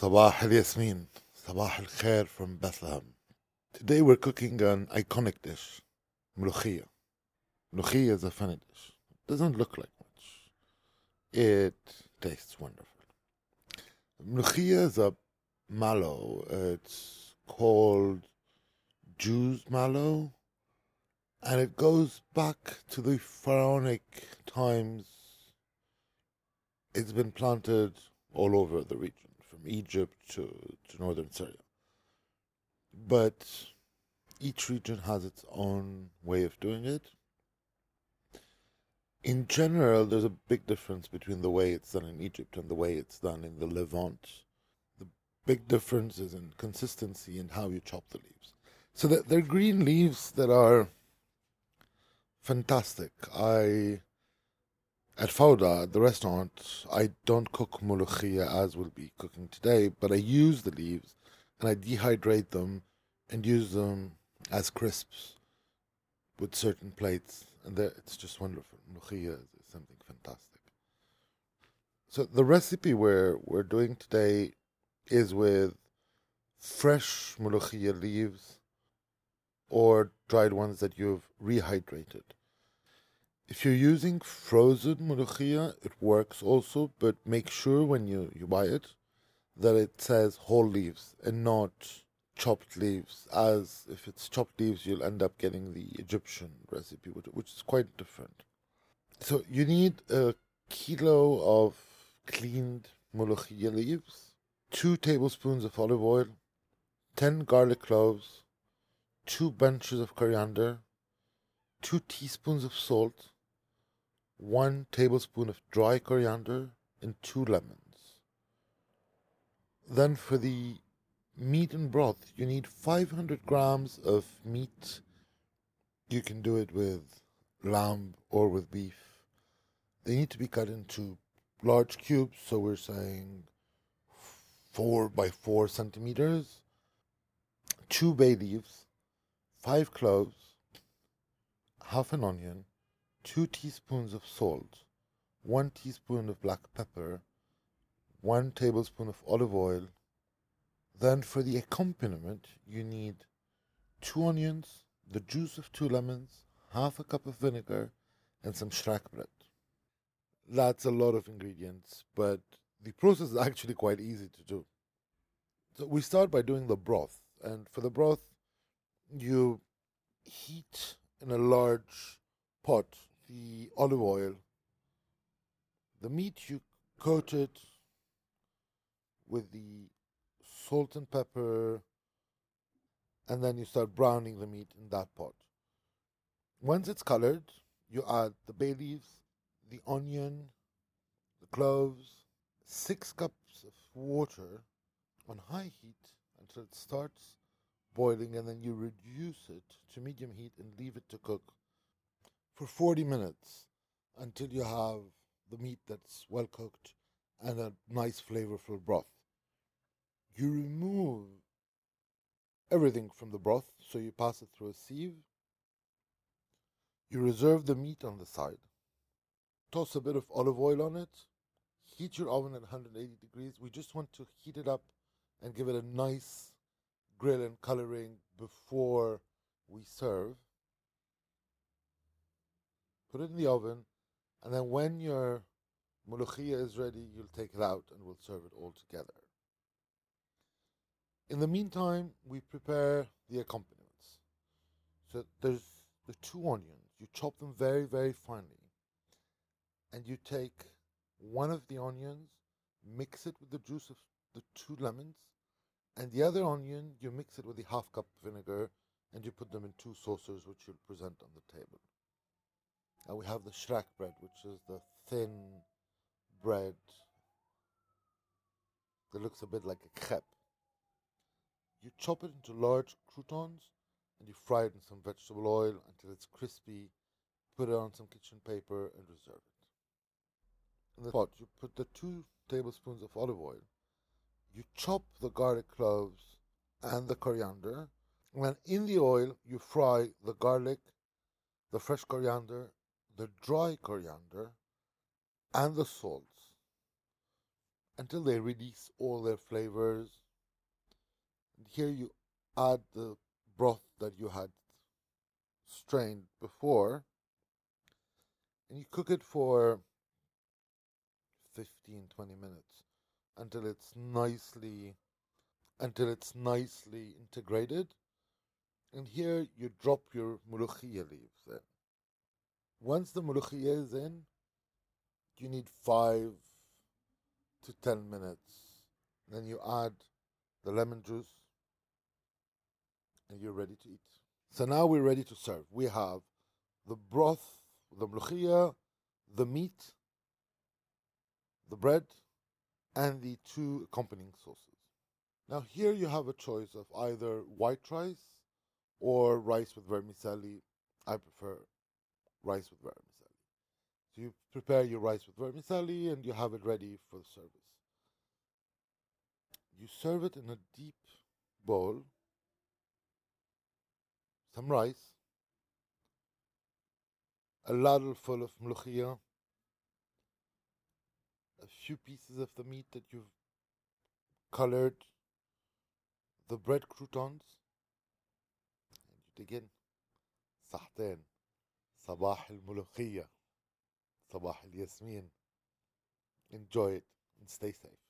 Sabah al Yasmin, Sabah al Khair from Bethlehem. Today we're cooking an iconic dish, mulukhia. Mulukhia is a funny dish. It Doesn't look like much. It tastes wonderful. Mulukhia is a mallow. It's called Jew's mallow, and it goes back to the pharaonic times. It's been planted all over the region, from Egypt to, to northern Syria. But each region has its own way of doing it. In general, there's a big difference between the way it's done in Egypt and the way it's done in the Levant. The big difference is in consistency and how you chop the leaves. So that they're green leaves that are fantastic. I at Fauda, the restaurant, I don't cook mulukhia as we'll be cooking today, but I use the leaves and I dehydrate them and use them as crisps with certain plates, and it's just wonderful. Mulukhia is something fantastic. So the recipe we're we're doing today is with fresh mulukhia leaves or dried ones that you've rehydrated. If you're using frozen mulukhia, it works also, but make sure when you, you buy it that it says whole leaves and not chopped leaves, as if it's chopped leaves, you'll end up getting the Egyptian recipe, which, which is quite different. So you need a kilo of cleaned mulukhia leaves, two tablespoons of olive oil, 10 garlic cloves, two bunches of coriander, two teaspoons of salt, one tablespoon of dry coriander, and two lemons. Then for the meat and broth, you need 500 grams of meat. You can do it with lamb or with beef. They need to be cut into large cubes, so we're saying four by four centimeters. Two bay leaves, five cloves, half an onion, 2 teaspoons of salt, 1 teaspoon of black pepper, 1 tablespoon of olive oil. Then for the accompaniment, you need 2 onions, the juice of 2 lemons, half a cup of vinegar, and some shrak bread. That's a lot of ingredients, but the process is actually quite easy to do. So we start by doing the broth, and for the broth, you heat in a large pot the olive oil. The meat you coat it with the salt and pepper, and then you start browning the meat in that pot. Once it's colored, you add the bay leaves, the onion, the cloves, six cups of water on high heat until it starts boiling, and then you reduce it to medium heat and leave it to cook for 40 minutes until you have the meat that's well cooked and a nice flavorful broth. You remove everything from the broth, so you pass it through a sieve. You reserve the meat on the side. Toss a bit of olive oil on it. Heat your oven at 180 degrees. We just want to heat it up and give it a nice grill and coloring before we serve put it in the oven, and then when your mulukhia is ready, you'll take it out and we'll serve it all together. In the meantime, we prepare the accompaniments. So there's the two onions. You chop them very, very finely. And you take one of the onions, mix it with the juice of the two lemons, and the other onion, you mix it with the half cup vinegar, and you put them in two saucers, which you'll present on the table. And we have the shrak bread, which is the thin bread that looks a bit like a crepe. You chop it into large croutons and you fry it in some vegetable oil until it's crispy. Put it on some kitchen paper and reserve it. In the pot, you put the two tablespoons of olive oil. You chop the garlic cloves and the coriander. And in the oil, you fry the garlic, the fresh coriander, the dry coriander and the salts. until they release all their flavors. And here you add the broth that you had strained before and you cook it for 15 20 minutes until it's nicely until it's nicely integrated and here you drop your mulukhiyya leaves in once the mulukhiyya is in you need 5 to 10 minutes then you add the lemon juice and you're ready to eat so now we're ready to serve we have the broth the mluchia, the meat, the bread, and the two accompanying sauces. Now here you have a choice of either white rice or rice with vermicelli. I prefer rice with vermicelli. So you prepare your rice with vermicelli and you have it ready for the service. You serve it in a deep bowl, some rice, a ladle full of mluchia, a few pieces of the meat that you've colored, the bread croutons, and you dig in. صحتين صباح الملوخية صباح الياسمين. Enjoy it and stay safe.